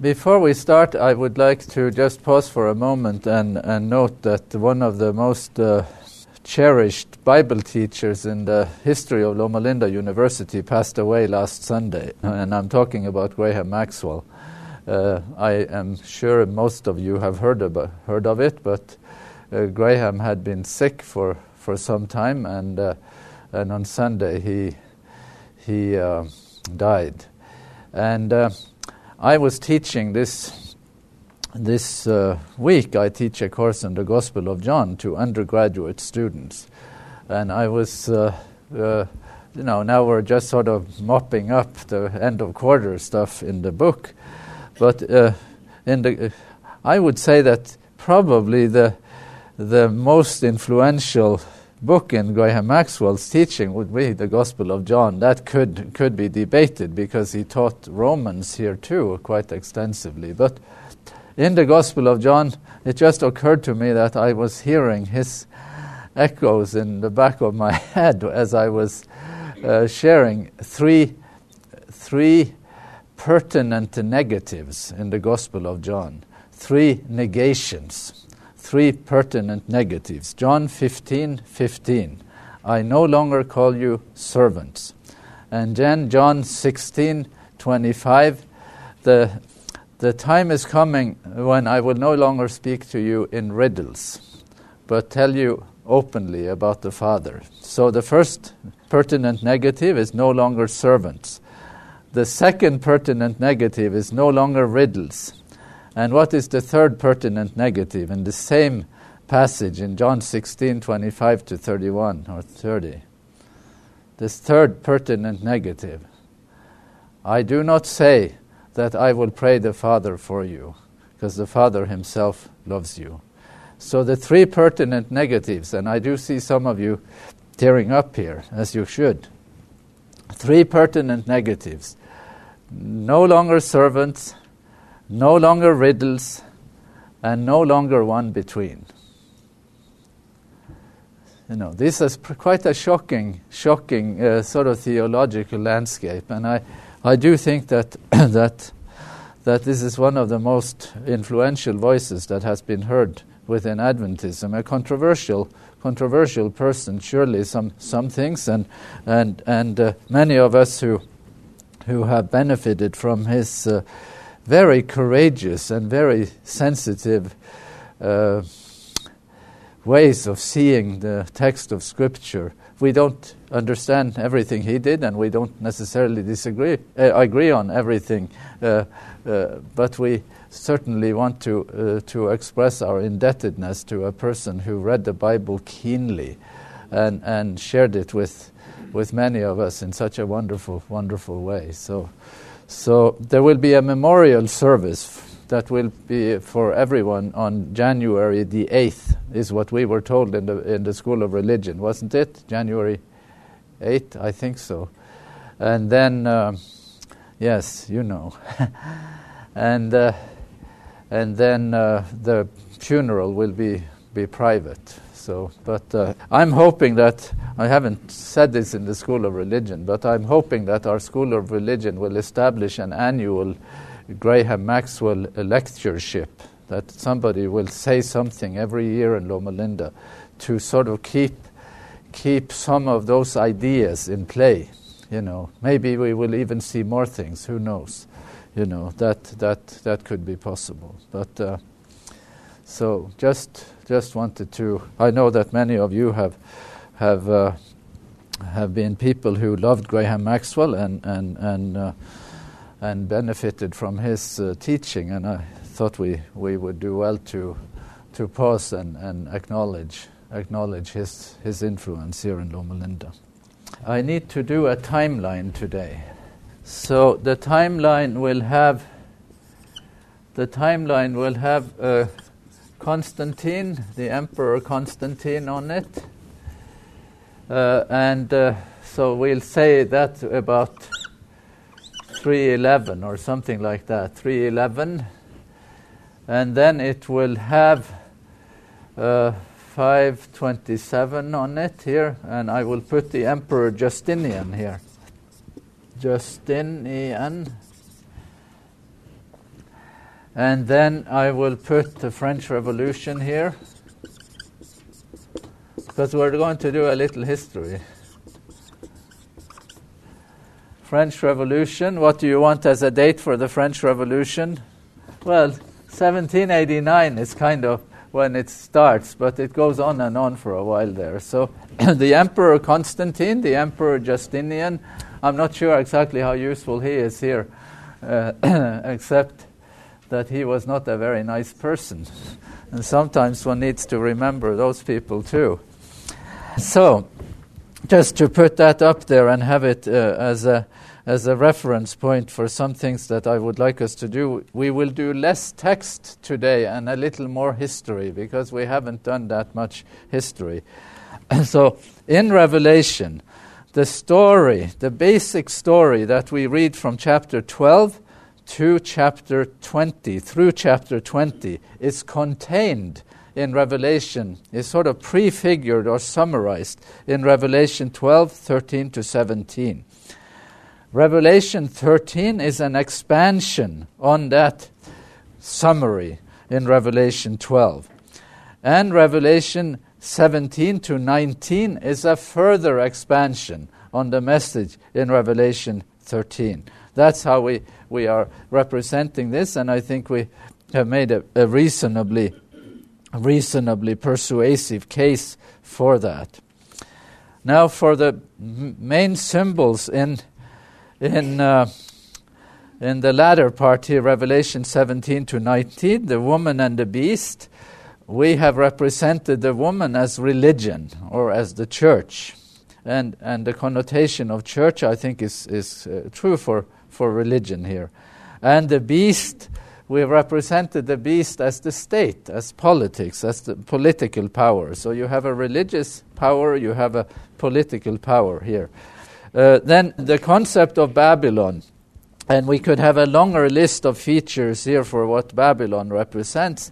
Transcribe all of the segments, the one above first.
before we start, I would like to just pause for a moment and, and note that one of the most uh, cherished Bible teachers in the history of Loma Linda University passed away last Sunday, and I'm talking about Graham Maxwell. Uh, I am sure most of you have heard, about, heard of it, but uh, Graham had been sick for, for some time, and, uh, and on Sunday he, he uh, died. And uh, I was teaching this this uh, week I teach a course on the Gospel of John to undergraduate students, and I was, uh, uh, you know, now we're just sort of mopping up the end of quarter stuff in the book, but uh, in the, I would say that probably the the most influential book in Graham Maxwell's teaching would be the Gospel of John. That could could be debated because he taught Romans here too quite extensively, but in the Gospel of John, it just occurred to me that I was hearing his echoes in the back of my head as I was uh, sharing three, three pertinent negatives in the Gospel of John, three negations, three pertinent negatives. John 15 15. I no longer call you servants. And then John 16 25. The the time is coming when I will no longer speak to you in riddles, but tell you openly about the Father. So the first pertinent negative is no longer servants. The second pertinent negative is no longer riddles. And what is the third pertinent negative in the same passage in John 16 25 to 31 or 30? This third pertinent negative. I do not say that I will pray the Father for you, because the Father Himself loves you. So the three pertinent negatives, and I do see some of you tearing up here, as you should. Three pertinent negatives no longer servants, no longer riddles, and no longer one between. You know, this is quite a shocking, shocking uh, sort of theological landscape, and I I do think that that that this is one of the most influential voices that has been heard within Adventism. A controversial controversial person, surely some some things, and and and uh, many of us who who have benefited from his uh, very courageous and very sensitive. Uh, ways of seeing the text of Scripture we don't understand everything he did, and we don't necessarily disagree, uh, agree on everything, uh, uh, but we certainly want to uh, to express our indebtedness to a person who read the Bible keenly, and and shared it with with many of us in such a wonderful, wonderful way. So, so there will be a memorial service that will be for everyone on January the 8th, is what we were told in the, in the School of Religion, wasn't it? January 8th, I think so. And then, uh, yes, you know. and, uh, and then uh, the funeral will be, be private. So, but uh, I'm hoping that I haven't said this in the School of Religion, but I'm hoping that our School of Religion will establish an annual Graham Maxwell lectureship that somebody will say something every year in Loma Linda to sort of keep keep some of those ideas in play. You know, maybe we will even see more things. Who knows? You know that that that could be possible. But uh, so just just wanted to. I know that many of you have have uh, have been people who loved Graham Maxwell and and and. Uh, and benefited from his uh, teaching, and I thought we, we would do well to, to pause and, and acknowledge, acknowledge his, his influence here in Loma Linda. I need to do a timeline today. So the timeline will have the timeline will have uh, Constantine, the Emperor Constantine, on it, uh, and uh, so we'll say that about 311 or something like that, 311. And then it will have uh, 527 on it here, and I will put the Emperor Justinian here. Justinian. And then I will put the French Revolution here because we're going to do a little history. French Revolution. What do you want as a date for the French Revolution? Well, 1789 is kind of when it starts, but it goes on and on for a while there. So the Emperor Constantine, the Emperor Justinian, I'm not sure exactly how useful he is here, uh, except that he was not a very nice person. And sometimes one needs to remember those people too. So, just to put that up there and have it uh, as a as a reference point for some things that I would like us to do, we will do less text today and a little more history because we haven't done that much history. And so, in Revelation, the story, the basic story that we read from chapter 12 to chapter 20, through chapter 20, is contained in Revelation, is sort of prefigured or summarized in Revelation 12, 13 to 17. Revelation 13 is an expansion on that summary in Revelation 12. And Revelation 17 to 19 is a further expansion on the message in Revelation 13. That's how we, we are representing this, and I think we have made a, a reasonably, reasonably persuasive case for that. Now, for the m- main symbols in in, uh, in the latter part here, Revelation 17 to 19, the woman and the beast, we have represented the woman as religion or as the church. And, and the connotation of church, I think, is, is uh, true for, for religion here. And the beast, we have represented the beast as the state, as politics, as the political power. So you have a religious power, you have a political power here. Uh, then the concept of Babylon, and we could have a longer list of features here for what Babylon represents,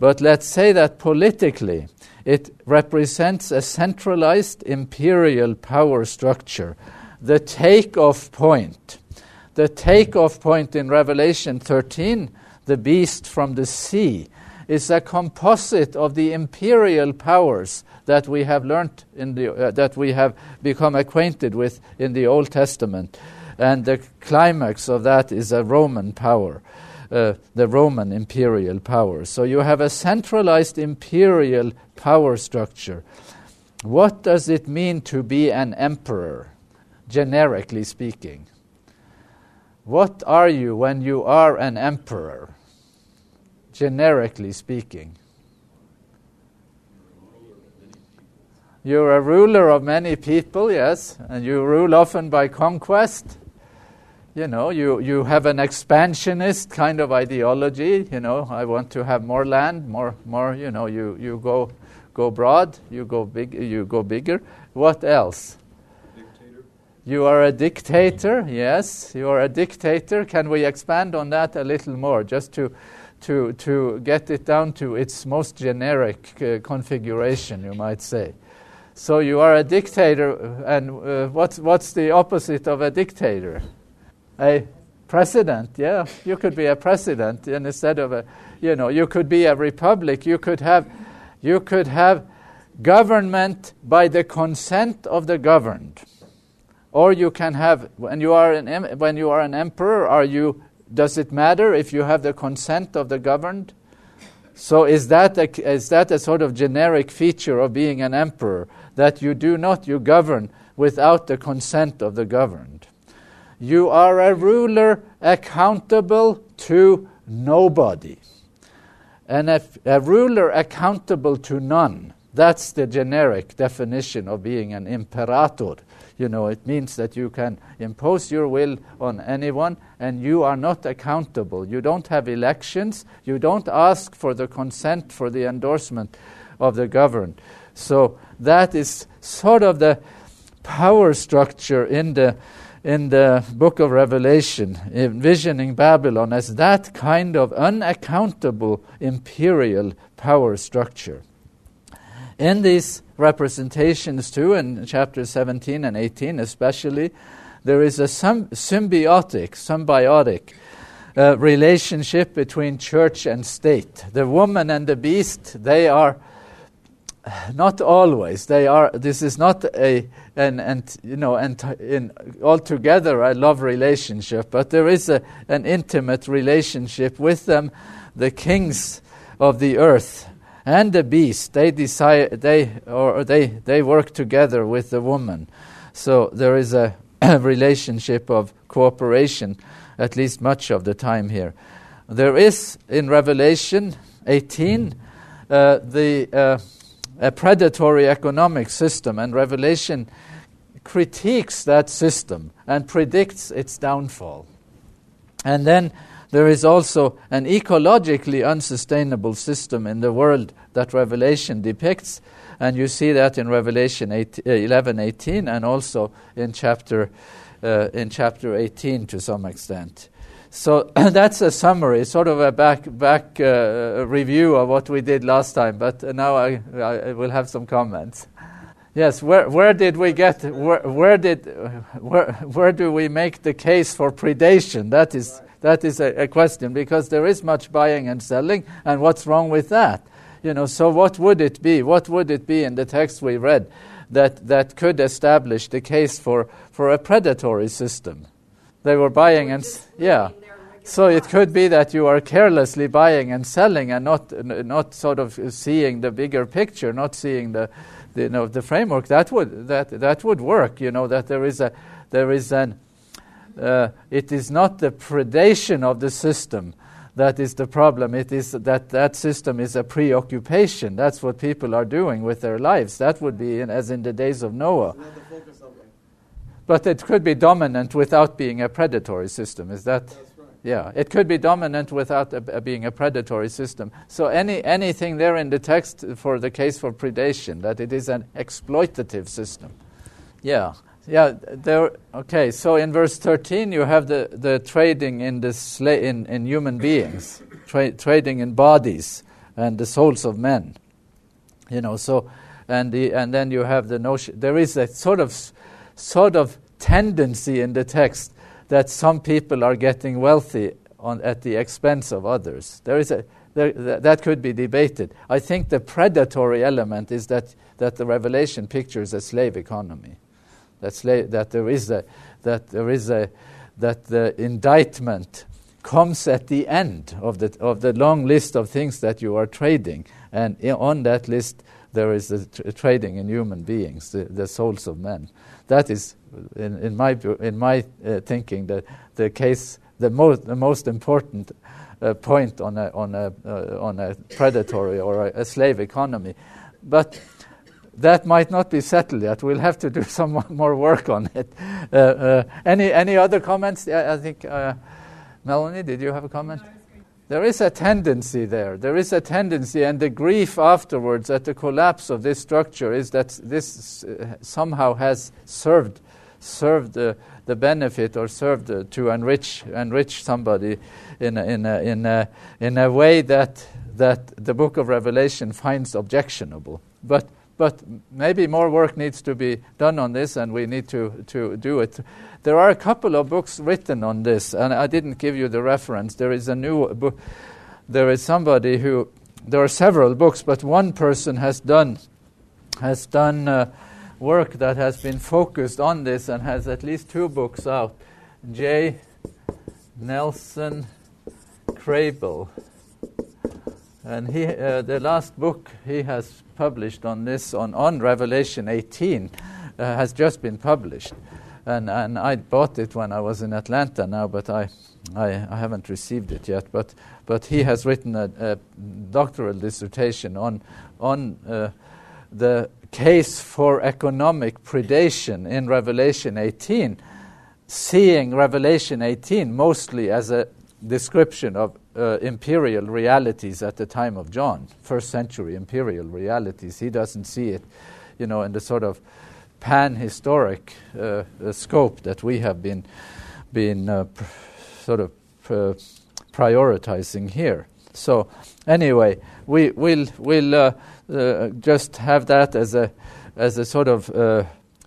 but let's say that politically it represents a centralized imperial power structure, the take-off point. The take-off point in Revelation 13, the beast from the sea, is a composite of the imperial powers that we have learned in the uh, that we have become acquainted with in the Old Testament, and the climax of that is a Roman power. Uh, the Roman imperial power. So you have a centralized imperial power structure. What does it mean to be an emperor, generically speaking? What are you when you are an emperor, generically speaking? You're a ruler of many people, yes, and you rule often by conquest. You know, you, you have an expansionist kind of ideology. You know, I want to have more land, more, more. You know, you, you go, go broad, you go big, you go bigger. What else? You are a dictator. Yes, you are a dictator. Can we expand on that a little more, just to, to, to get it down to its most generic uh, configuration, you might say? So you are a dictator, and uh, what's, what's the opposite of a dictator? A president, yeah. You could be a president and instead of a, you know, you could be a republic. You could have, you could have government by the consent of the governed. Or you can have, when you are an, when you are an emperor, are you, does it matter if you have the consent of the governed? So is that a, is that a sort of generic feature of being an emperor? that you do not, you govern without the consent of the governed. You are a ruler accountable to nobody. And a ruler accountable to none. That's the generic definition of being an imperator. You know, it means that you can impose your will on anyone and you are not accountable. You don't have elections. You don't ask for the consent for the endorsement of the governed. So that is sort of the power structure in the in the book of Revelation, envisioning Babylon as that kind of unaccountable imperial power structure. In these representations, too, in chapters 17 and 18 especially, there is a symbiotic, symbiotic uh, relationship between church and state. The woman and the beast, they are not always. They are. This is not a an and you know and in altogether a love relationship, but there is a, an intimate relationship with them. The kings of the earth and the beast they decide they or they they work together with the woman. So there is a relationship of cooperation, at least much of the time here. There is in Revelation 18 uh, the uh, a predatory economic system, and Revelation critiques that system and predicts its downfall. And then there is also an ecologically unsustainable system in the world that Revelation depicts, and you see that in Revelation 8, uh, 11 18 and also in chapter, uh, in chapter 18 to some extent. So that's a summary, sort of a back back uh, review of what we did last time. But now I, I will have some comments. Yes, where where did we get where where did where where do we make the case for predation? That is that is a, a question because there is much buying and selling, and what's wrong with that? You know, so what would it be? What would it be in the text we read that that could establish the case for for a predatory system? They were buying and yeah so it could be that you are carelessly buying and selling and not not sort of seeing the bigger picture, not seeing the, the you know the framework. That would that that would work. You know that there is a there is an uh, it is not the predation of the system that is the problem. It is that that system is a preoccupation. That's what people are doing with their lives. That would be in, as in the days of Noah. But it could be dominant without being a predatory system. Is that? Yeah, it could be dominant without a, a being a predatory system. So any anything there in the text for the case for predation that it is an exploitative system. Yeah, yeah. There. Okay. So in verse thirteen, you have the, the trading in the sla- in in human beings, tra- trading in bodies and the souls of men. You know. So and the and then you have the notion. There is a sort of sort of tendency in the text that some people are getting wealthy on, at the expense of others. There is a, there, th- that could be debated. I think the predatory element is that, that the Revelation pictures a slave economy. That, sla- that there is a, that there is a, that the indictment comes at the end of the, of the long list of things that you are trading. And on that list, there is the tr- trading in human beings, the, the souls of men. That is in, in my in my uh, thinking, the the case the most the most important uh, point on a on a uh, on a predatory or a, a, slave economy, but. That might not be settled yet. We'll have to do some more work on it. Uh, uh, any any other comments? I, I think uh, Melanie, did you have a comment? There is a tendency there. There is a tendency, and the grief afterwards at the collapse of this structure is that this somehow has served served the, the benefit or served uh, to enrich enrich somebody in a, in a, in a, in a way that that the book of Revelation finds objectionable. But but maybe more work needs to be done on this, and we need to, to do it. There are a couple of books written on this, and I didn't give you the reference. There is a new book. There is somebody who. There are several books, but one person has done has done uh, work that has been focused on this and has at least two books out. J. Nelson Kraybill. And he, uh, the last book he has published on this, on, on Revelation 18, uh, has just been published. And, and I bought it when I was in Atlanta now, but I, I, I haven't received it yet. But, but he has written a, a doctoral dissertation on, on uh, the case for economic predation in Revelation 18, seeing Revelation 18 mostly as a description of uh, imperial realities at the time of John, first century imperial realities. He doesn't see it, you know, in the sort of pan-historic uh, uh, scope that we have been been uh, pr- sort of pr- prioritizing here. So anyway, we will will uh, uh, just have that as a as a sort of uh,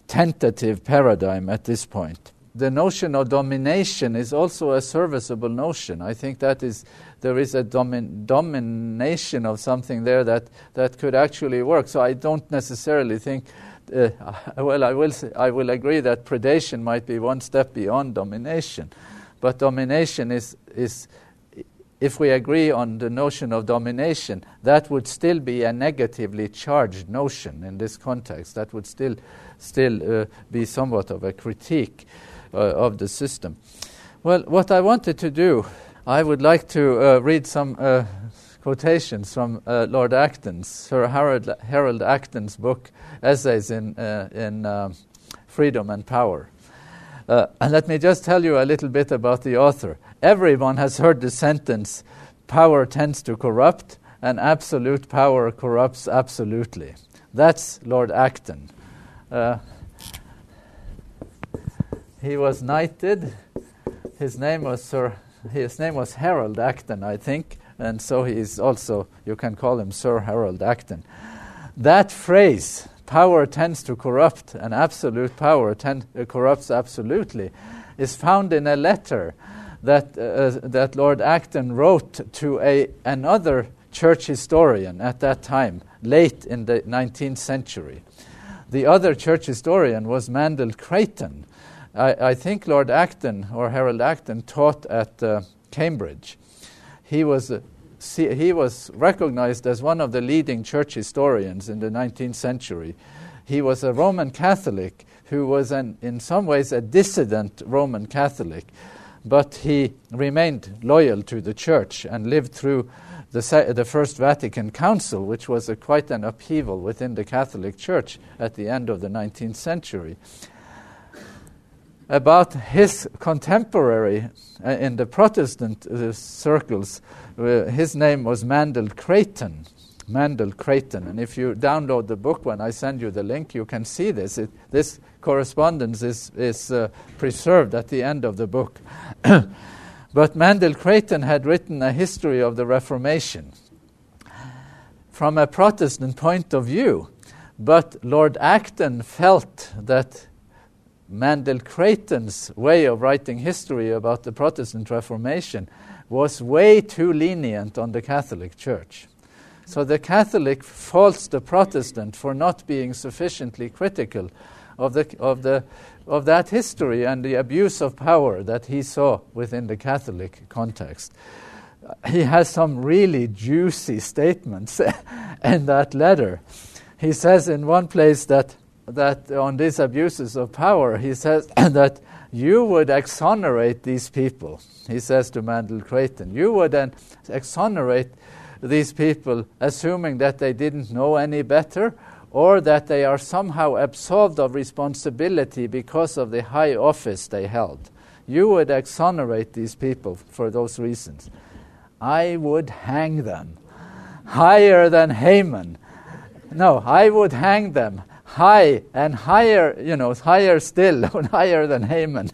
tentative paradigm at this point. The notion of domination is also a serviceable notion. I think that is there is a domin, domination of something there that, that could actually work. So I don't necessarily think. Uh, well, I will say, I will agree that predation might be one step beyond domination, but domination is is if we agree on the notion of domination, that would still be a negatively charged notion in this context. That would still still uh, be somewhat of a critique uh, of the system. Well, what I wanted to do, I would like to uh, read some uh, quotations from uh, Lord Acton's, Sir Harold, Harold Acton's book, Essays in, uh, in um, Freedom and Power. and let me just tell you a little bit about the author. Everyone has heard the sentence, power tends to corrupt, and absolute power corrupts absolutely. That's Lord Acton. Uh, he was knighted. His name was Sir. His name was Harold Acton, I think, and so he is also. You can call him Sir Harold Acton. That phrase, "power tends to corrupt," and absolute power tend, uh, corrupts absolutely, is found in a letter that uh, that Lord Acton wrote to a another church historian at that time, late in the 19th century. The other church historian was Mandell Creighton. I, I think Lord Acton or Harold Acton taught at uh, Cambridge. He was, uh, he was recognized as one of the leading church historians in the 19th century. He was a Roman Catholic who was, an, in some ways, a dissident Roman Catholic, but he remained loyal to the church and lived through the, the First Vatican Council, which was a, quite an upheaval within the Catholic Church at the end of the 19th century. About his contemporary uh, in the Protestant uh, circles, his name was Mandell Creighton. Mandell Creighton. And if you download the book when I send you the link, you can see this. It, this correspondence is, is uh, preserved at the end of the book. But Mandell Creighton had written a history of the Reformation from a Protestant point of view. But Lord Acton felt that Mandell Creighton's way of writing history about the Protestant Reformation was way too lenient on the Catholic Church. So the Catholic faults the Protestant for not being sufficiently critical of the, of the of that history and the abuse of power that he saw within the Catholic context. He has some really juicy statements in that letter. He says in one place that, that on these abuses of power, he says that you would exonerate these people. He says to Mandell Creighton, you would then exonerate these people, assuming that they didn't know any better or that they are somehow absolved of responsibility because of the high office they held. You would exonerate these people for those reasons. I would hang them higher than Haman. No, I would hang them high and higher, you know, higher still, higher than Haman,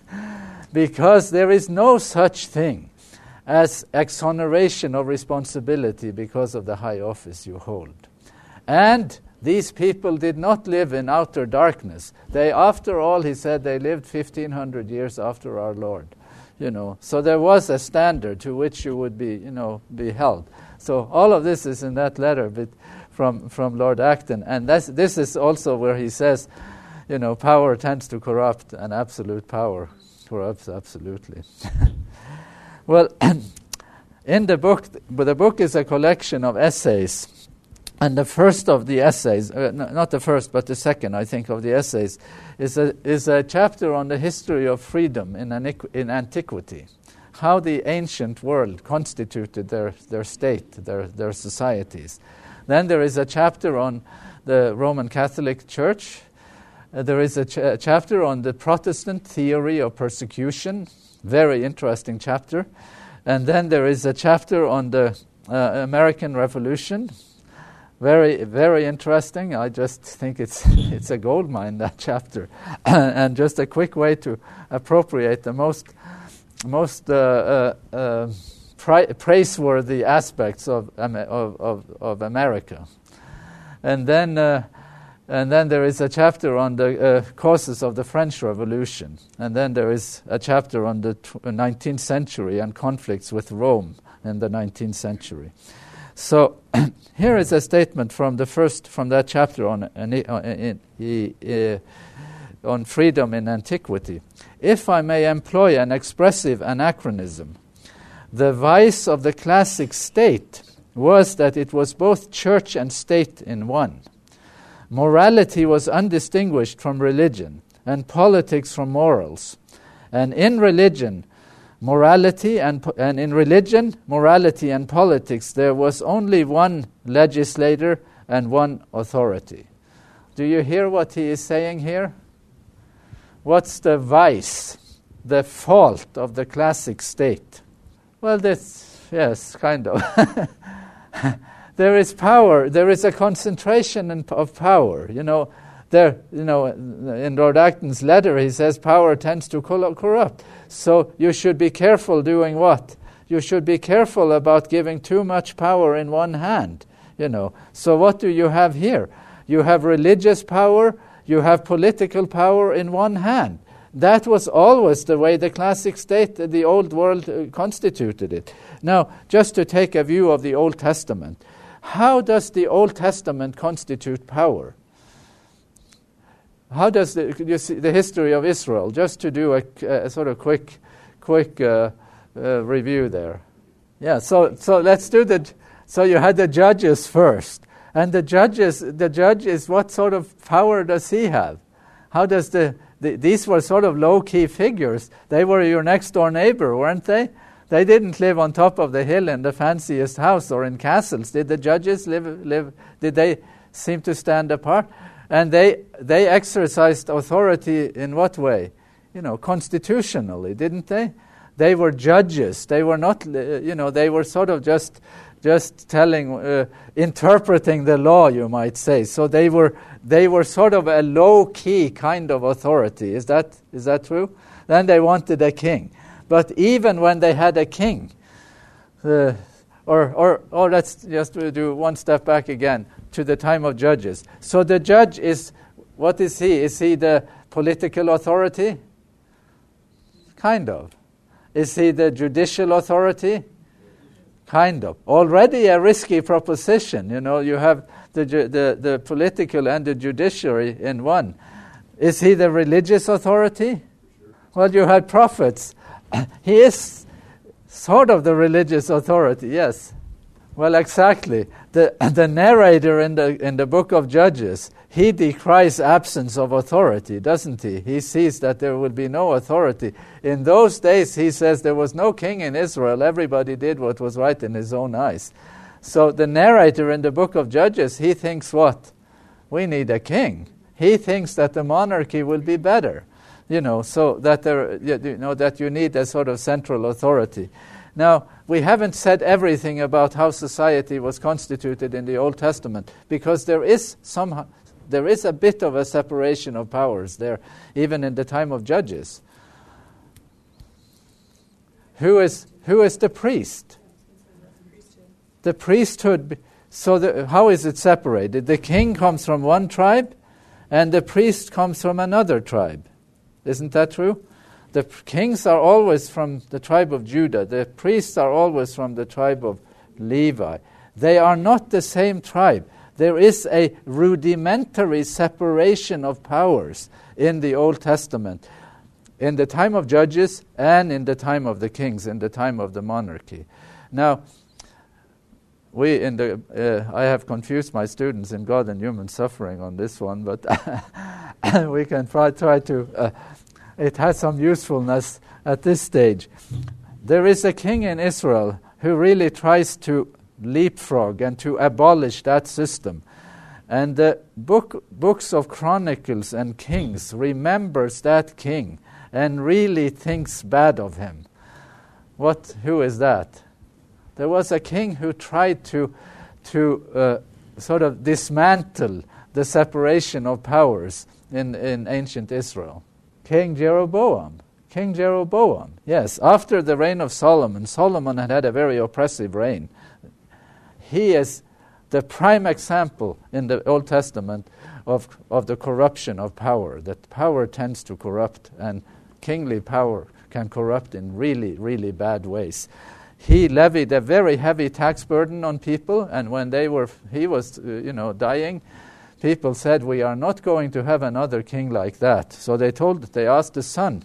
because there is no such thing as exoneration of responsibility because of the high office you hold. And these people did not live in outer darkness. They, after all, he said, they lived 1500 years after our Lord. You know, so there was a standard to which you would be, you know, be held. So all of this is in that letter but from, from Lord Acton. And that's, this is also where he says, you know, power tends to corrupt, and absolute power corrupts absolutely. well, in the book, the book is a collection of essays and the first of the essays, uh, no, not the first, but the second, I think, of the essays, is a, is a chapter on the history of freedom in, in antiquity, how the ancient world constituted their, their state, their, their societies. Then there is a chapter on the Roman Catholic Church. Uh, there is a ch- chapter on the Protestant theory of persecution, very interesting chapter. And then there is a chapter on the uh, American Revolution, very very interesting. I just think it's it's a gold mine that chapter, and just a quick way to appropriate the most most uh, uh, praiseworthy aspects of, of, of, of America. And then uh, And then there is a chapter on the uh, causes of the French Revolution. And then there is a chapter on the tw- 19th uh, century and conflicts with Rome in the 19th century. So here is a statement from the first from that chapter on uh, uh, on freedom in antiquity. If I may employ an expressive anachronism, the vice of the classic state was that it was both church and state in one. Morality was undistinguished from religion, and politics from morals. And in religion, morality and, and in religion, morality and politics, there was only one legislator and one authority. Do you hear what he is saying here? What's the vice, the fault of the classic state? Well, this, yes, kind of. there is power. There is a concentration in, of power. You know, there. You know, in Lord Acton's letter, he says power tends to corrupt. So you should be careful doing what? You should be careful about giving too much power in one hand. You know. So what do you have here? You have religious power. You have political power in one hand. That was always the way the classic state, the old world, uh, constituted it. Now, just to take a view of the Old Testament, how does the Old Testament constitute power? How does the, you see, the history of Israel, just to do a, a sort of quick, quick uh, uh, review there. Yeah, so, so let's do the, so you had the judges first. And the judges, the judge is what sort of power does he have? How does the, the these were sort of low key figures. They were your next door neighbor, weren't they? They didn't live on top of the hill in the fanciest house or in castles. Did the judges live, live did they seem to stand apart? And they, they exercised authority in what way? You know, constitutionally, didn't they? They were judges. They were not, you know, they were sort of just, just telling, uh, interpreting the law, you might say. So they were, they were sort of a low key kind of authority. Is that, is that true? Then they wanted a king. But even when they had a king, uh, or, or, or let's just do one step back again to the time of judges. So the judge is, what is he? Is he the political authority? Kind of. Is he the judicial authority? Kind of. Already a risky proposition. You know, you have the, the, the political and the judiciary in one. Is he the religious authority? Well, you had prophets he is sort of the religious authority, yes. Well, exactly. The, the narrator in the, in the book of Judges, he decries absence of authority, doesn't he? He sees that there would be no authority. In those days, he says there was no king in Israel. Everybody did what was right in his own eyes. So the narrator in the book of Judges, he thinks what? We need a king. He thinks that the monarchy will be better you know, so that there, you know, that you need a sort of central authority. Now, we haven't said everything about how society was constituted in the Old Testament because there is some, there is a bit of a separation of powers there, even in the time of Judges. Who is, who is the priest? The priesthood. So, the, how is it separated? The king comes from one tribe, and the priest comes from another tribe. Isn't that true? The kings are always from the tribe of Judah, the priests are always from the tribe of Levi. They are not the same tribe. There is a rudimentary separation of powers in the Old Testament, in the time of Judges and in the time of the kings, in the time of the monarchy. Now, we in the uh, I have confused my students in God and human suffering on this one, but we can try try to. Uh, it has some usefulness at this stage. There is a king in Israel who really tries to leapfrog and to abolish that system. And the book, books of Chronicles and Kings remembers that king and really thinks bad of him. What? Who is that? There was a king who tried to, to uh, sort of dismantle the separation of powers in, in ancient Israel. King Jeroboam. King Jeroboam, yes, after the reign of Solomon, Solomon had had a very oppressive reign. He is the prime example in the Old Testament of, of the corruption of power, that power tends to corrupt, and kingly power can corrupt in really, really bad ways. He levied a very heavy tax burden on people, and when they were, he was, uh, you know, dying, people said, "We are not going to have another king like that." So they told, they asked the son,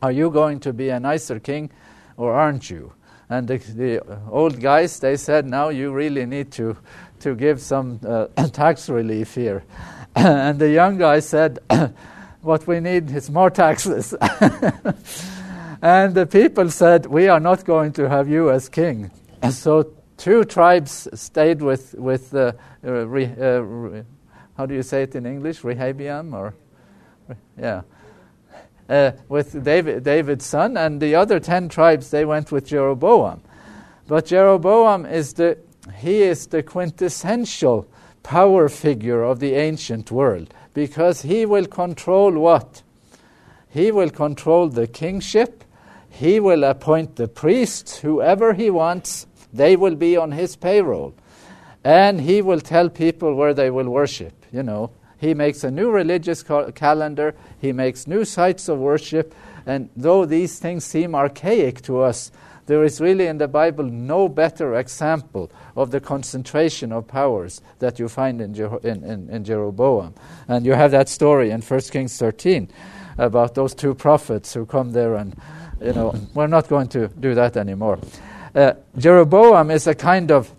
"Are you going to be a nicer king, or aren't you?" And the, the old guys, they said, "Now you really need to to give some uh, tax relief here." and the young guy said, "What we need is more taxes." and the people said, "We are not going to have you as king." And so two tribes stayed with with uh, re, uh, re, how do you say it in English? Rehabiam or yeah. Uh, with David, David's son, and the other ten tribes they went with Jeroboam. But Jeroboam is the he is the quintessential power figure of the ancient world because he will control what? He will control the kingship. He will appoint the priests, whoever he wants, they will be on his payroll. And he will tell people where they will worship. You know, he makes a new religious cal- calendar, he makes new sites of worship. And though these things seem archaic to us, there is really in the Bible no better example of the concentration of powers that you find in, in, in, in Jeroboam. And you have that story in 1 Kings 13 about those two prophets who come there and, you know, we're not going to do that anymore. Uh, Jeroboam is a kind of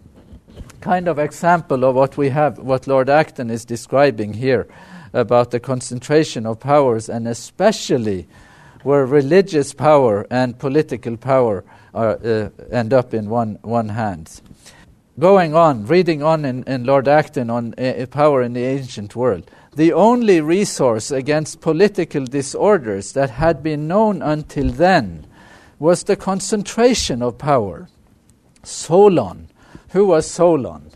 kind of example of what we have, what Lord Acton is describing here about the concentration of powers, and especially where religious power and political power are, uh, end up in one, one hand. Going on, reading on in, in Lord Acton on uh, power in the ancient world, the only resource against political disorders that had been known until then was the concentration of power. Solon. Who was Solon?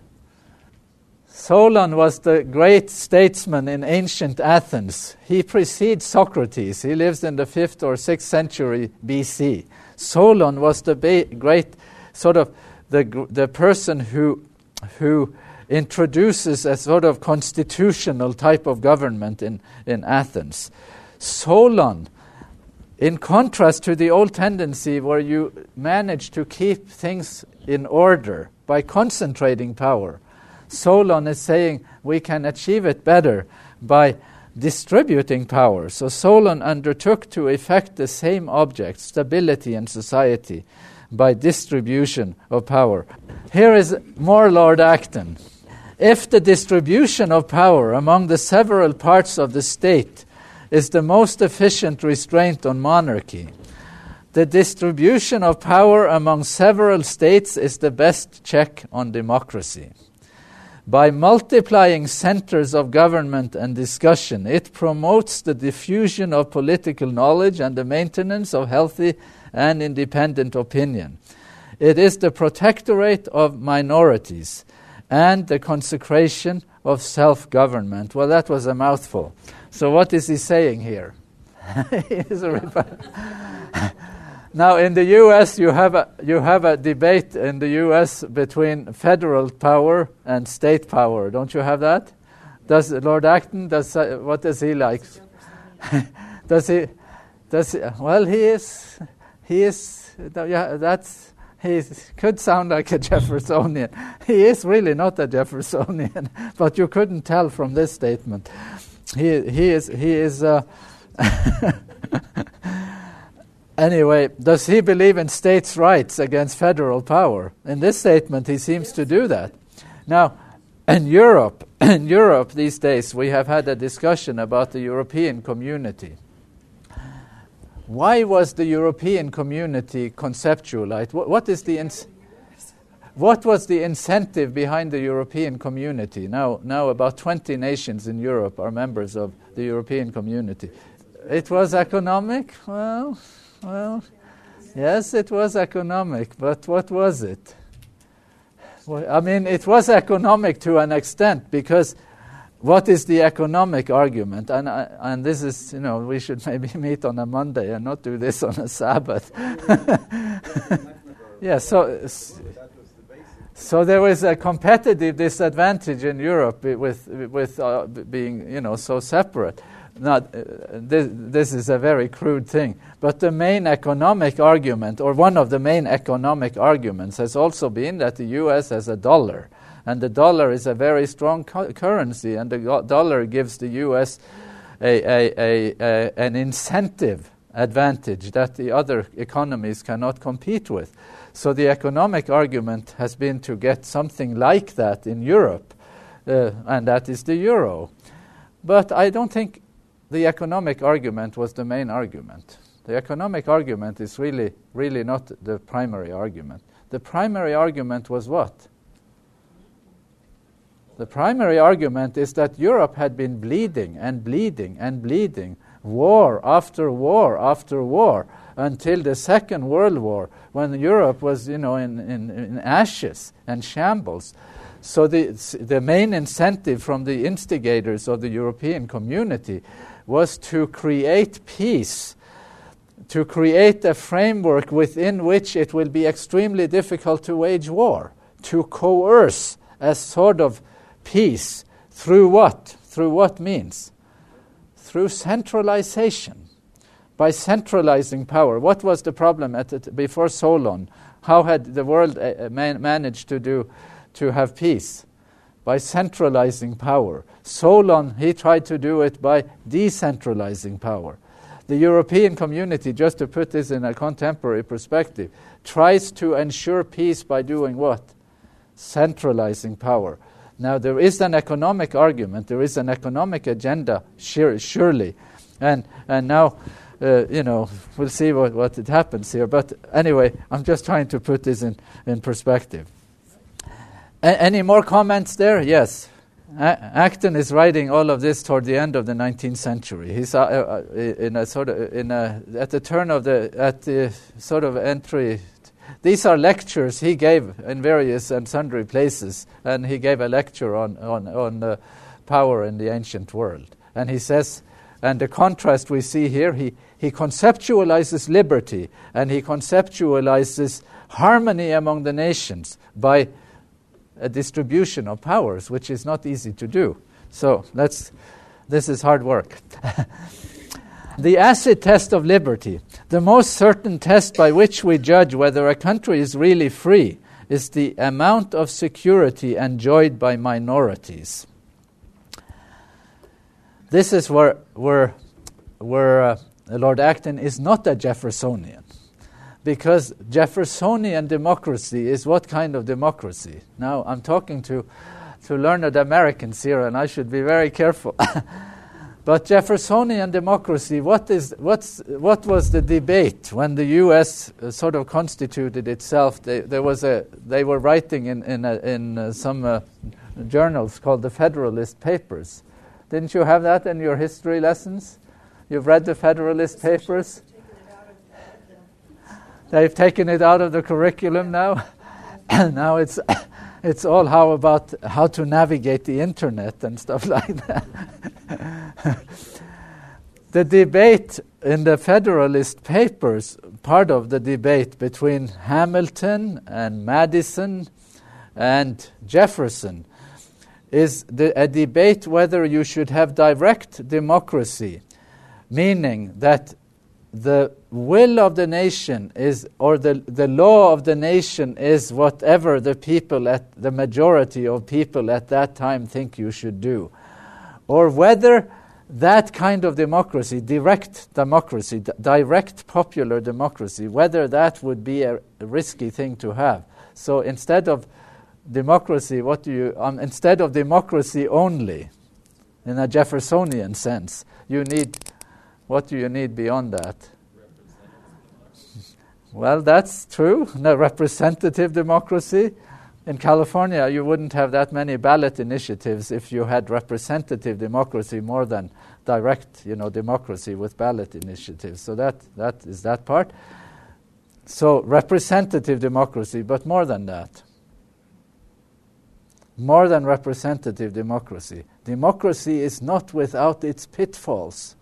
Solon was the great statesman in ancient Athens. He precedes Socrates. He lives in the 5th or 6th century BC. Solon was the ba- great sort of the, the person who, who introduces a sort of constitutional type of government in, in Athens. Solon, in contrast to the old tendency where you manage to keep things in order by concentrating power, Solon is saying we can achieve it better by distributing power. So Solon undertook to effect the same object, stability in society, by distribution of power. Here is more Lord Acton. If the distribution of power among the several parts of the state is the most efficient restraint on monarchy, the distribution of power among several states is the best check on democracy. By multiplying centers of government and discussion, it promotes the diffusion of political knowledge and the maintenance of healthy and independent opinion. It is the protectorate of minorities and the consecration of self government. Well, that was a mouthful. So, what is he saying here? Now, in the U.S., you have a you have a debate in the U.S. between federal power and state power. Don't you have that? Does Lord Acton does uh, what does he like? does he? Does he, well? He is. He is. Yeah, that's. He could sound like a Jeffersonian. He is really not a Jeffersonian, but you couldn't tell from this statement. He he is he is. Uh, Anyway, does he believe in states' rights against federal power? In this statement, he seems to do that. Now, in Europe, in Europe these days, we have had a discussion about the European community. Why was the European community conceptualized? what, what is the what was the incentive behind the European community? Now, now about 20 nations in Europe are members of the European community. It was economic. Well, well, yes, it was economic, but what was it? Well, I mean, it was economic to an extent because what is the economic argument? And, uh, and this is, you know, we should maybe meet on a Monday and not do this on a Sabbath. yeah, so. So there was a competitive disadvantage in Europe with with uh, being you know so separate. Not uh, this, this is a very crude thing, but the main economic argument, or one of the main economic arguments, has also been that the U.S. has a dollar, and the dollar is a very strong cu- currency, and the dollar gives the U.S. A, a, a, an incentive advantage that the other economies cannot compete with. So the economic argument has been to get something like that in Europe, uh, and that is the euro. But I don't think the economic argument was the main argument. The economic argument is really, really not the primary argument. The primary argument was what? The primary argument is that Europe had been bleeding and bleeding and bleeding, war after war after war, until the Second World War, when Europe was, you know, in, in, in ashes and shambles. So the, the main incentive from the instigators of the European community was to create peace, to create a framework within which it will be extremely difficult to wage war, to coerce a sort of peace through what? Through what means? Through centralization by centralizing power. What was the problem at it before Solon? How had the world uh, uh, man managed to do to have peace? By centralizing power. Solon, he tried to do it by decentralizing power. The European community, just to put this in a contemporary perspective, tries to ensure peace by doing what? Centralizing power. Now, there is an economic argument, there is an economic agenda, sure, surely. And, and now, uh, you know, we'll see what, what it happens here. But anyway, I'm just trying to put this in, in perspective. A- any more comments there? Yes. A- Acton is writing all of this toward the end of the 19th century. He's uh, uh, in a sort of in a, at the turn of the at the sort of entry. These are lectures he gave in various and sundry places, and he gave a lecture on on on uh, power in the ancient world. And he says, and the contrast we see here, he he conceptualizes liberty and he conceptualizes harmony among the nations by a distribution of powers, which is not easy to do. So let's, this is hard work. the acid test of liberty, the most certain test by which we judge whether a country is really free, is the amount of security enjoyed by minorities. This is where, where, where uh, Lord Acton is not a Jeffersonian. Because Jeffersonian democracy is what kind of democracy? Now, I'm talking to, to learned Americans here, and I should be very careful. but Jeffersonian democracy, what, is, what's, what was the debate when the U.S. Uh, sort of constituted itself? They, there was a, they were writing in, in, a, in uh, some uh, journals called the Federalist Papers. Didn't you have that in your history lessons? You've read the Federalist Papers? They've taken it out of the curriculum now. now it's it's all how about how to navigate the internet and stuff like that. the debate in the Federalist Papers, part of the debate between Hamilton and Madison and Jefferson, is the, a debate whether you should have direct democracy meaning that the will of the nation is, or the, the law of the nation is whatever the people at the majority of people at that time think you should do, or whether that kind of democracy, direct democracy, direct popular democracy, whether that would be a risky thing to have. So instead of democracy, what do you, um, instead of democracy only, in a Jeffersonian sense, you need what do you need beyond that? Well, that's true. No representative democracy. In California, you wouldn't have that many ballot initiatives if you had representative democracy more than direct, you know, democracy with ballot initiatives. So that that is that part. So representative democracy, but more than that. More than representative democracy. Democracy is not without its pitfalls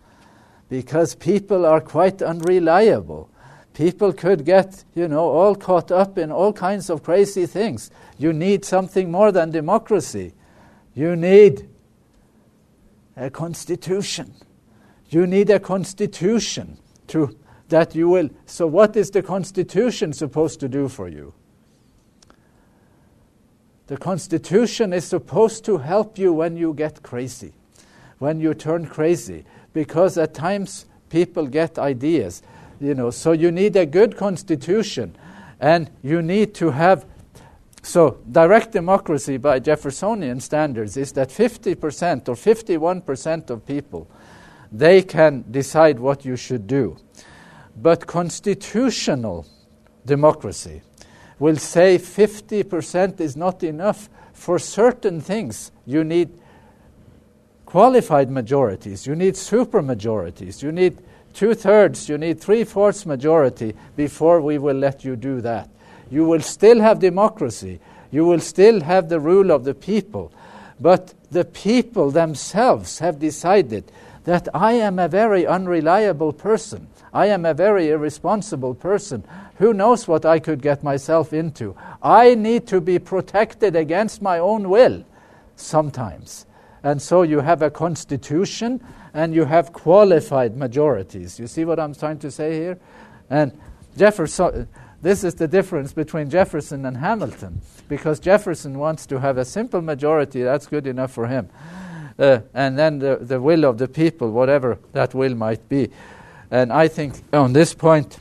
because people are quite unreliable. people could get, you know, all caught up in all kinds of crazy things. You need something more than democracy. You need a constitution. You need a constitution to that you will. So, what is the constitution supposed to do for you? The constitution is supposed to help you when you get crazy, when you turn crazy, because at times people get ideas, you know. So, you need a good constitution, and you need to have so, direct democracy by Jeffersonian standards is that 50% or 51% of people they can decide what you should do. But constitutional democracy will say 50% is not enough for certain things. You need qualified majorities, you need super majorities, you need two thirds, you need three fourths majority before we will let you do that. You will still have democracy. You will still have the rule of the people. But the people themselves have decided that I am a very unreliable person. I am a very irresponsible person. Who knows what I could get myself into? I need to be protected against my own will sometimes. And so you have a constitution and you have qualified majorities. You see what I'm trying to say here? And Jefferson this is the difference between Jefferson and Hamilton, because Jefferson wants to have a simple majority, that's good enough for him. Uh, and then the, the will of the people, whatever that will might be. And I think on this point,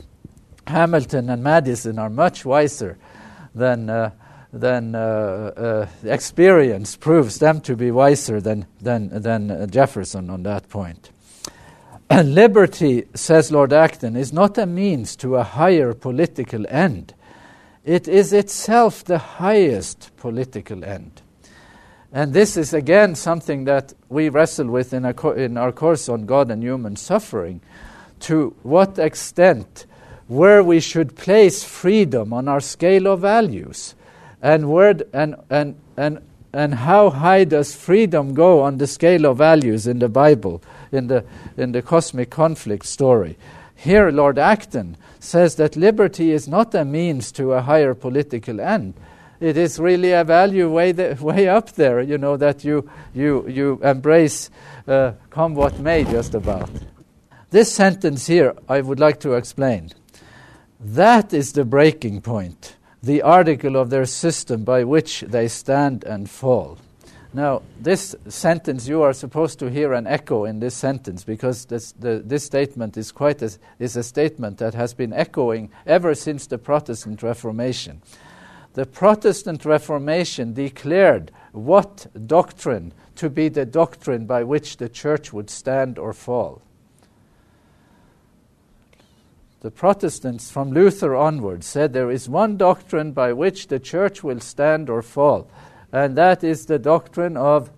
Hamilton and Madison are much wiser than, uh, than uh, uh experience proves them to be wiser than, than, than Jefferson on that point. And liberty, says Lord Acton, is not a means to a higher political end. It is itself the highest political end. And this is again something that we wrestle with in, co- in our course on God and human suffering. To what extent, where we should place freedom on our scale of values, and, where, and, and, and, and how high does freedom go on the scale of values in the Bible? in the, in the cosmic conflict story. Here, Lord Acton says that liberty is not a means to a higher political end. It is really a value way, the, way up there, you know, that you, you, you embrace uh, come what may, just about. This sentence here, I would like to explain. That is the breaking point, the article of their system by which they stand and fall. Now, this sentence, you are supposed to hear an echo in this sentence because this, the, this statement is quite a, is a statement that has been echoing ever since the Protestant Reformation. The Protestant Reformation declared what doctrine to be the doctrine by which the church would stand or fall. The Protestants from Luther onwards said there is one doctrine by which the church will stand or fall and that is the doctrine of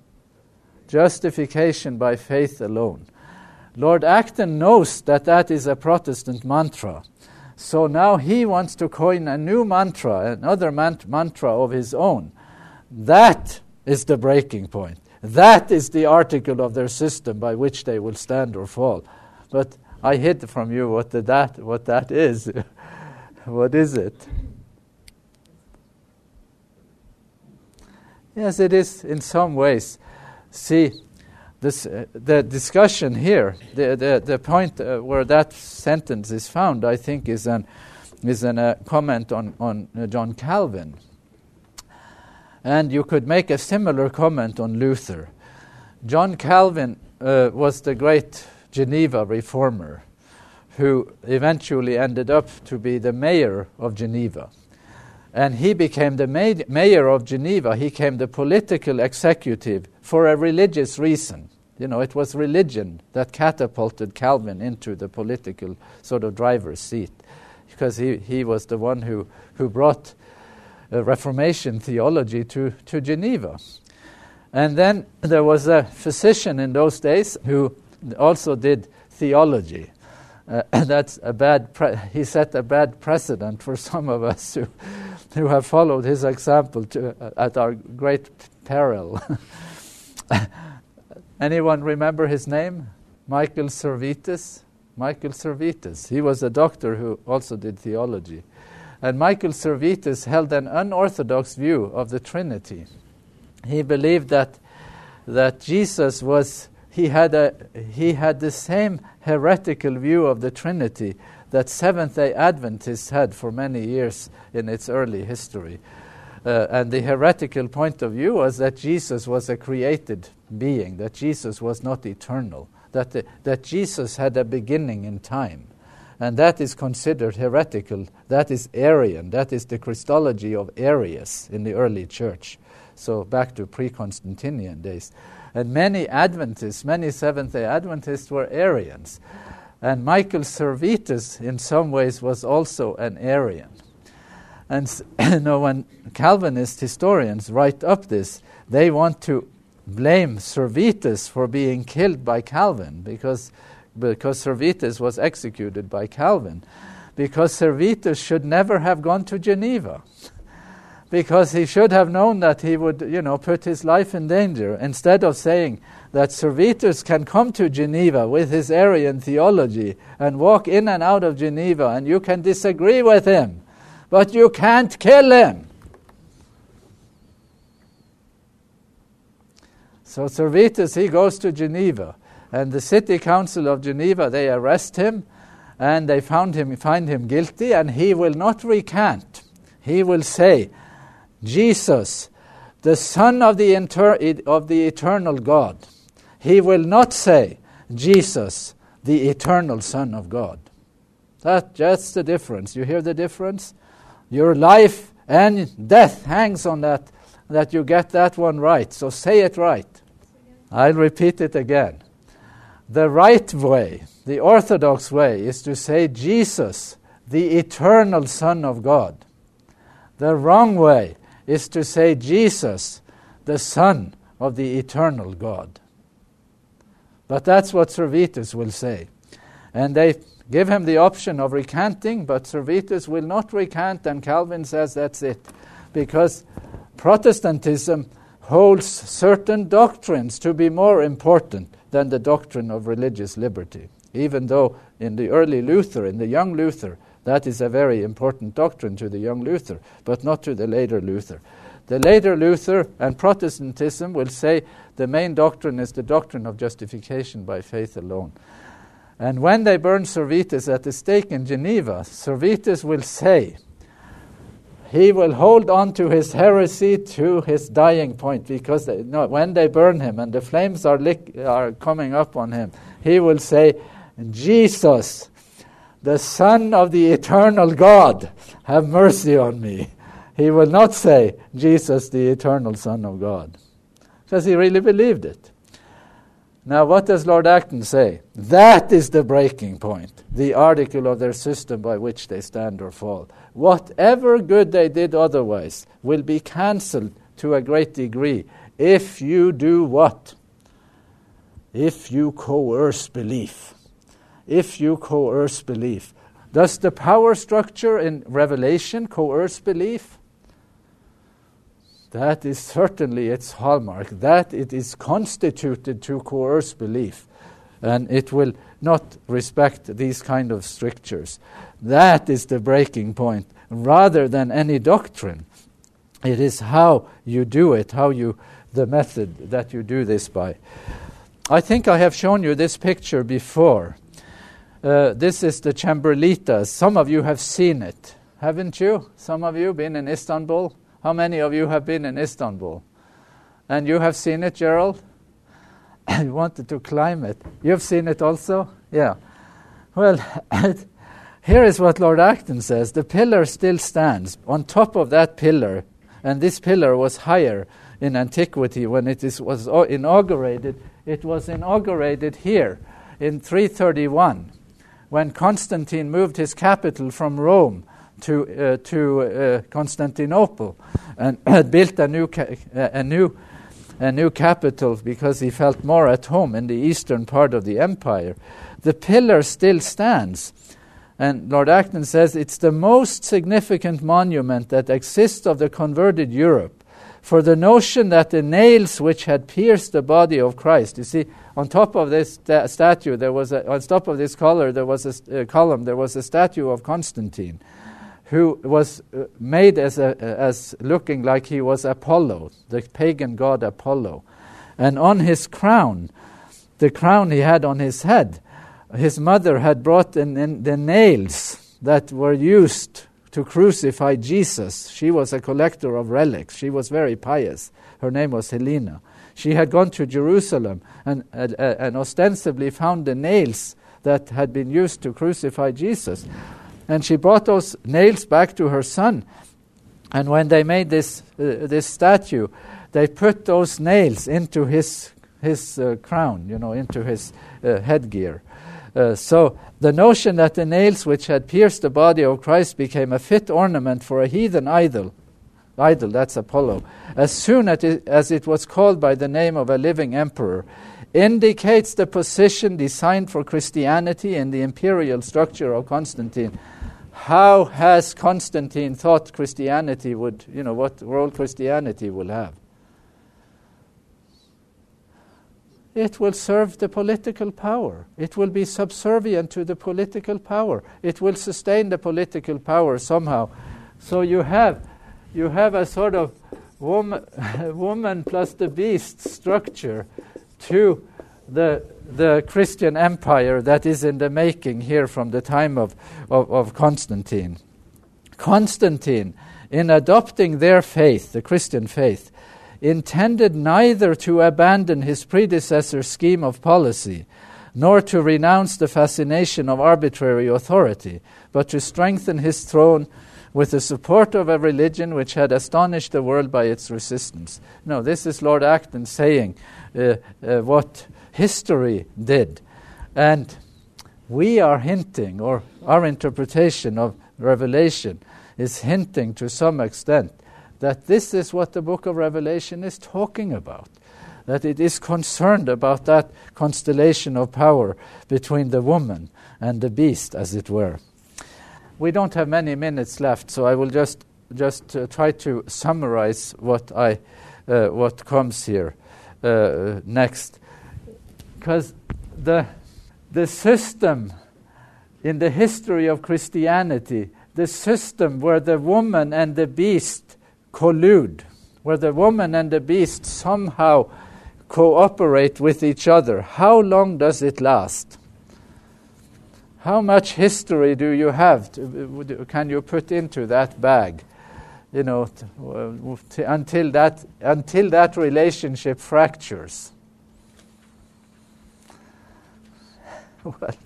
justification by faith alone. Lord Acton knows that that is a Protestant mantra. So now he wants to coin a new mantra, another man- mantra of his own. That is the breaking point. That is the article of their system by which they will stand or fall. But I hid from you what, the, that, what that is. what is it? Yes, it is in some ways. See, this, uh, the discussion here, the, the, the point uh, where that sentence is found, I think, is an, is a uh, comment on, on uh, John Calvin. And you could make a similar comment on Luther. John Calvin uh, was the great Geneva reformer who eventually ended up to be the mayor of Geneva and he became the mayor of Geneva. He became the political executive for a religious reason. You know, it was religion that catapulted Calvin into the political sort of driver's seat because he, he was the one who, who brought uh, Reformation theology to, to Geneva. And then there was a physician in those days who also did theology. Uh, and that's a bad pre- he set a bad precedent for some of us who, who have followed his example to, uh, at our great peril. Anyone remember his name? Michael Servetus? Michael Servetus. He was a doctor who also did theology. And Michael Servetus held an unorthodox view of the Trinity. He believed that, that Jesus was, he had, a, he had the same heretical view of the Trinity that Seventh day Adventists had for many years in its early history. Uh, and the heretical point of view was that Jesus was a created being, that Jesus was not eternal, that, the, that Jesus had a beginning in time. And that is considered heretical. That is Arian. That is the Christology of Arius in the early church. So back to pre Constantinian days. And many Adventists, many Seventh day Adventists were Arians. And Michael Servetus, in some ways, was also an Arian. And you know, when Calvinist historians write up this, they want to blame Servetus for being killed by Calvin because, because Servetus was executed by Calvin. Because Servetus should never have gone to Geneva. Because he should have known that he would, you know, put his life in danger. Instead of saying that Servetus can come to Geneva with his Arian theology and walk in and out of Geneva, and you can disagree with him, but you can't kill him. So Servetus, he goes to Geneva, and the city council of Geneva, they arrest him, and they found him, find him guilty, and he will not recant. He will say, Jesus, the Son of the, inter- of the eternal God. He will not say, Jesus, the eternal Son of God. That, that's the difference. You hear the difference? Your life and death hangs on that, that you get that one right. So say it right. I'll repeat it again. The right way, the orthodox way, is to say Jesus, the eternal Son of God. The wrong way is to say Jesus, the Son of the eternal God. But that's what Servetus will say. And they give him the option of recanting, but Servetus will not recant, and Calvin says that's it. Because Protestantism holds certain doctrines to be more important than the doctrine of religious liberty. Even though in the early Luther, in the young Luther, that is a very important doctrine to the young Luther, but not to the later Luther. The later Luther and Protestantism will say the main doctrine is the doctrine of justification by faith alone. And when they burn Servetus at the stake in Geneva, Servetus will say, he will hold on to his heresy to his dying point because they, no, when they burn him and the flames are, lick, are coming up on him, he will say, Jesus, the Son of the eternal God, have mercy on me. He will not say, Jesus, the eternal Son of God, because he really believed it. Now, what does Lord Acton say? That is the breaking point, the article of their system by which they stand or fall. Whatever good they did otherwise will be cancelled to a great degree if you do what? If you coerce belief. If you coerce belief. Does the power structure in Revelation coerce belief? That is certainly its hallmark, that it is constituted to coerce belief, and it will not respect these kind of strictures. That is the breaking point, rather than any doctrine. It is how you do it, how you, the method that you do this by. I think I have shown you this picture before. Uh, this is the Chamberlitas. Some of you have seen it, haven't you? Some of you been in Istanbul? How many of you have been in Istanbul? And you have seen it, Gerald? you wanted to climb it. You've seen it also? Yeah. Well, here is what Lord Acton says the pillar still stands. On top of that pillar, and this pillar was higher in antiquity when it is, was inaugurated, it was inaugurated here in 331 when Constantine moved his capital from Rome to, uh, to uh, Constantinople and had built a new, ca- a, new, a new capital because he felt more at home in the eastern part of the empire. The pillar still stands. And Lord Acton says it's the most significant monument that exists of the converted Europe, For the notion that the nails which had pierced the body of Christ, you see, on top of this sta- statue, there was a, on top of this collar, there was a uh, column, there was a statue of Constantine, who was uh, made as a, as looking like he was Apollo, the pagan god Apollo, and on his crown, the crown he had on his head, his mother had brought in, in the nails that were used to crucify Jesus. She was a collector of relics. She was very pious. Her name was Helena. She had gone to Jerusalem and, and ostensibly found the nails that had been used to crucify Jesus. And she brought those nails back to her son. And when they made this, uh, this statue, they put those nails into his, his uh, crown, you know, into his uh, headgear. Uh, so the notion that the nails which had pierced the body of Christ became a fit ornament for a heathen idol, idol, that's Apollo, as soon as it, as it was called by the name of a living emperor, indicates the position designed for Christianity in the imperial structure of Constantine. How has Constantine thought Christianity would, you know, what role Christianity will have? It will serve the political power. It will be subservient to the political power. It will sustain the political power somehow. So you have, you have a sort of woman, woman plus the beast structure to the, the Christian empire that is in the making here from the time of, of, of Constantine. Constantine, in adopting their faith, the Christian faith, intended neither to abandon his predecessor's scheme of policy, nor to renounce the fascination of arbitrary authority, but to strengthen his throne with the support of a religion which had astonished the world by its resistance. No, this is Lord Acton saying uh, uh, what history did. And we are hinting, or our interpretation of Revelation is hinting to some extent that this is what the book of Revelation is talking about. That it is concerned about that constellation of power between the woman and the beast, as it were. We don't have many minutes left, so I will just, just uh, try to summarize what, I, uh, what comes here uh, next. Because the, the system in the history of Christianity, the system where the woman and the beast collude, where the woman and the beast somehow cooperate with each other, how long does it last? How much history do you have? To, can you put into that bag? You know, t- uh, until that until that relationship fractures. well,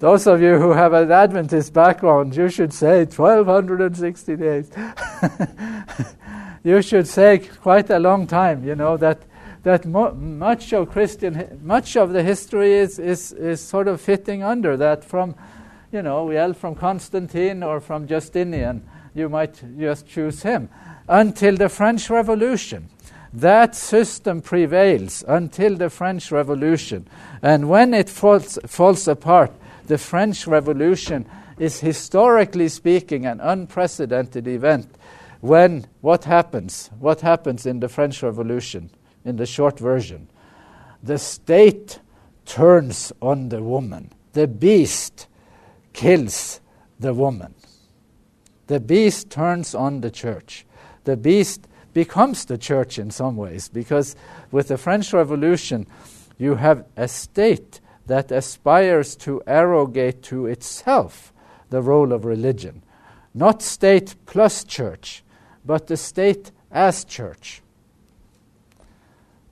those of you who have an Adventist background, you should say 1260 days. you should say quite a long time, you know, that, that mo- much of Christian, much of the history is, is, is sort of fitting under that from, you know, well, from Constantine or from Justinian. You might just choose him. Until the French Revolution. That system prevails until the French Revolution. And when it falls, falls apart, the French Revolution is historically speaking an unprecedented event when what happens? What happens in the French Revolution, in the short version? The state turns on the woman. The beast kills the woman. The beast turns on the church. The beast becomes the church in some ways because with the French Revolution, you have a state that aspires to arrogate to itself the role of religion. Not state plus church, but the state as church.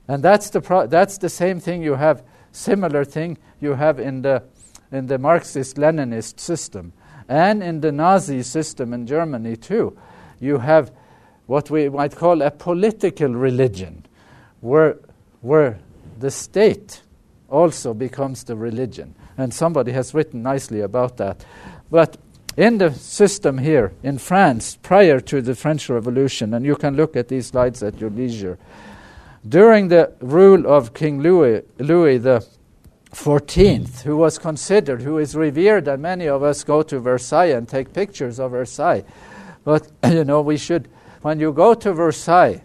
And that's the, pro- that's the same thing you have, similar thing you have in the, in the Marxist Leninist system. And in the Nazi system in Germany, too. You have what we might call a political religion, where, where the state also becomes the religion. And somebody has written nicely about that. But in the system here in France, prior to the French Revolution, and you can look at these slides at your leisure, during the rule of King Louis, Louis the 14th, who was considered, who is revered, and many of us go to Versailles and take pictures of Versailles. But, you know, we should, when you go to Versailles,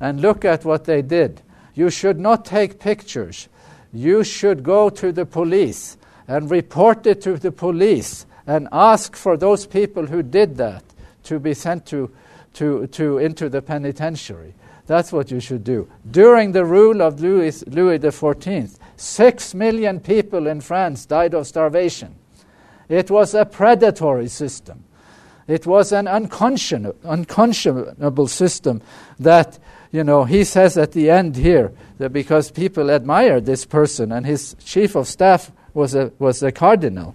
and look at what they did. You should not take pictures. You should go to the police and report it to the police and ask for those people who did that to be sent to, to, to into the penitentiary. That's what you should do. During the rule of Louis, Louis XIV, six million people in France died of starvation. It was a predatory system. It was an unconscionable, unconscionable system that, you know, he says at the end here that because people admired this person and his chief of staff was a, was a cardinal,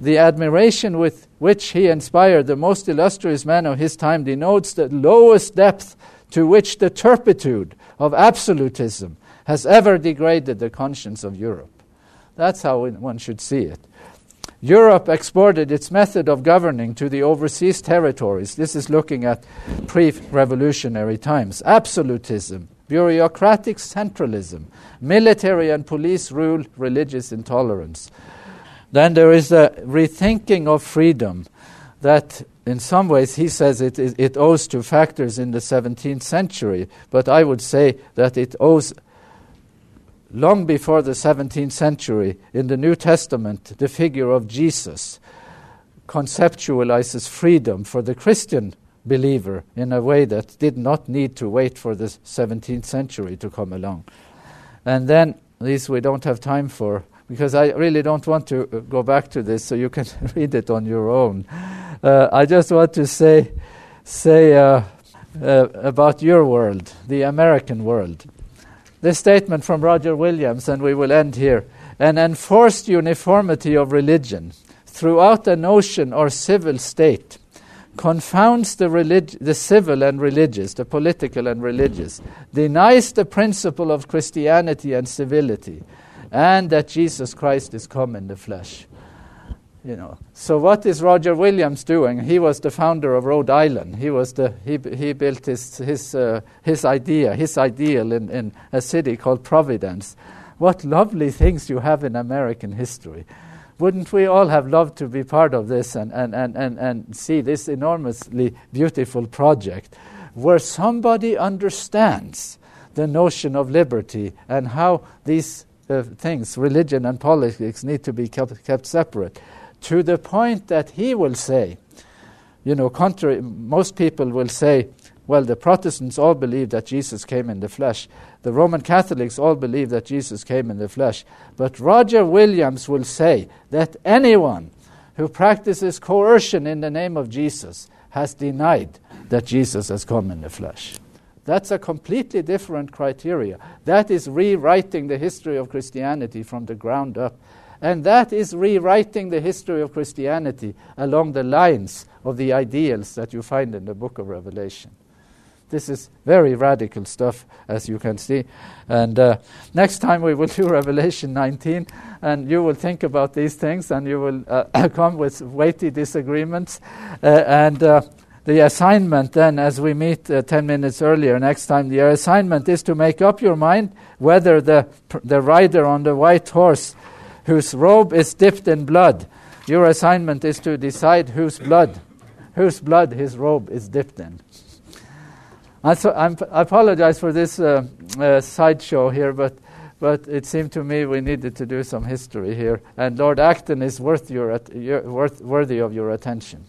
the admiration with which he inspired the most illustrious men of his time denotes the lowest depth to which the turpitude of absolutism has ever degraded the conscience of Europe. That's how one should see it. Europe exported its method of governing to the overseas territories. This is looking at pre revolutionary times. Absolutism, bureaucratic centralism, military and police rule, religious intolerance. Then there is a rethinking of freedom that, in some ways, he says it, it, it owes to factors in the 17th century, but I would say that it owes long before the 17th century, in the New Testament, the figure of Jesus conceptualizes freedom for the Christian believer in a way that did not need to wait for the 17th century to come along. And then, these we don't have time for, because I really don't want to uh, go back to this, so you can read it on your own. Uh, I just want to say, say uh, uh, about your world, the American world. This statement from Roger Williams, and we will end here. An enforced uniformity of religion throughout a notion or civil state confounds the, relig- the civil and religious, the political and religious, denies the principle of Christianity and civility, and that Jesus Christ is come in the flesh. You know. So what is Roger Williams doing? He was the founder of Rhode Island. He was the he he built his his uh, his idea, his ideal in, in a city called Providence. What lovely things you have in American history. Wouldn't we all have loved to be part of this and, and, and, and, and see this enormously beautiful project where somebody understands the notion of liberty and how these uh, things, religion and politics, need to be kept, kept separate? To the point that he will say, you know, contrary, most people will say, well, the Protestants all believe that Jesus came in the flesh. The Roman Catholics all believe that Jesus came in the flesh. But Roger Williams will say that anyone who practices coercion in the name of Jesus has denied that Jesus has come in the flesh. That's a completely different criteria. That is rewriting the history of Christianity from the ground up. And that is rewriting the history of Christianity along the lines of the ideals that you find in the book of Revelation. This is very radical stuff, as you can see. And uh, next time we will do Revelation 19, and you will think about these things, and you will uh, come with weighty disagreements. Uh, and uh, the assignment, then, as we meet uh, 10 minutes earlier next time, the assignment is to make up your mind whether the, the rider on the white horse whose robe is dipped in blood. Your assignment is to decide whose blood, whose blood his robe is dipped in. I, so i apologize for this uh, uh, sideshow here, but, but it seemed to me we needed to do some history here. And Lord Acton is worth your, your, worth, worthy of your attention.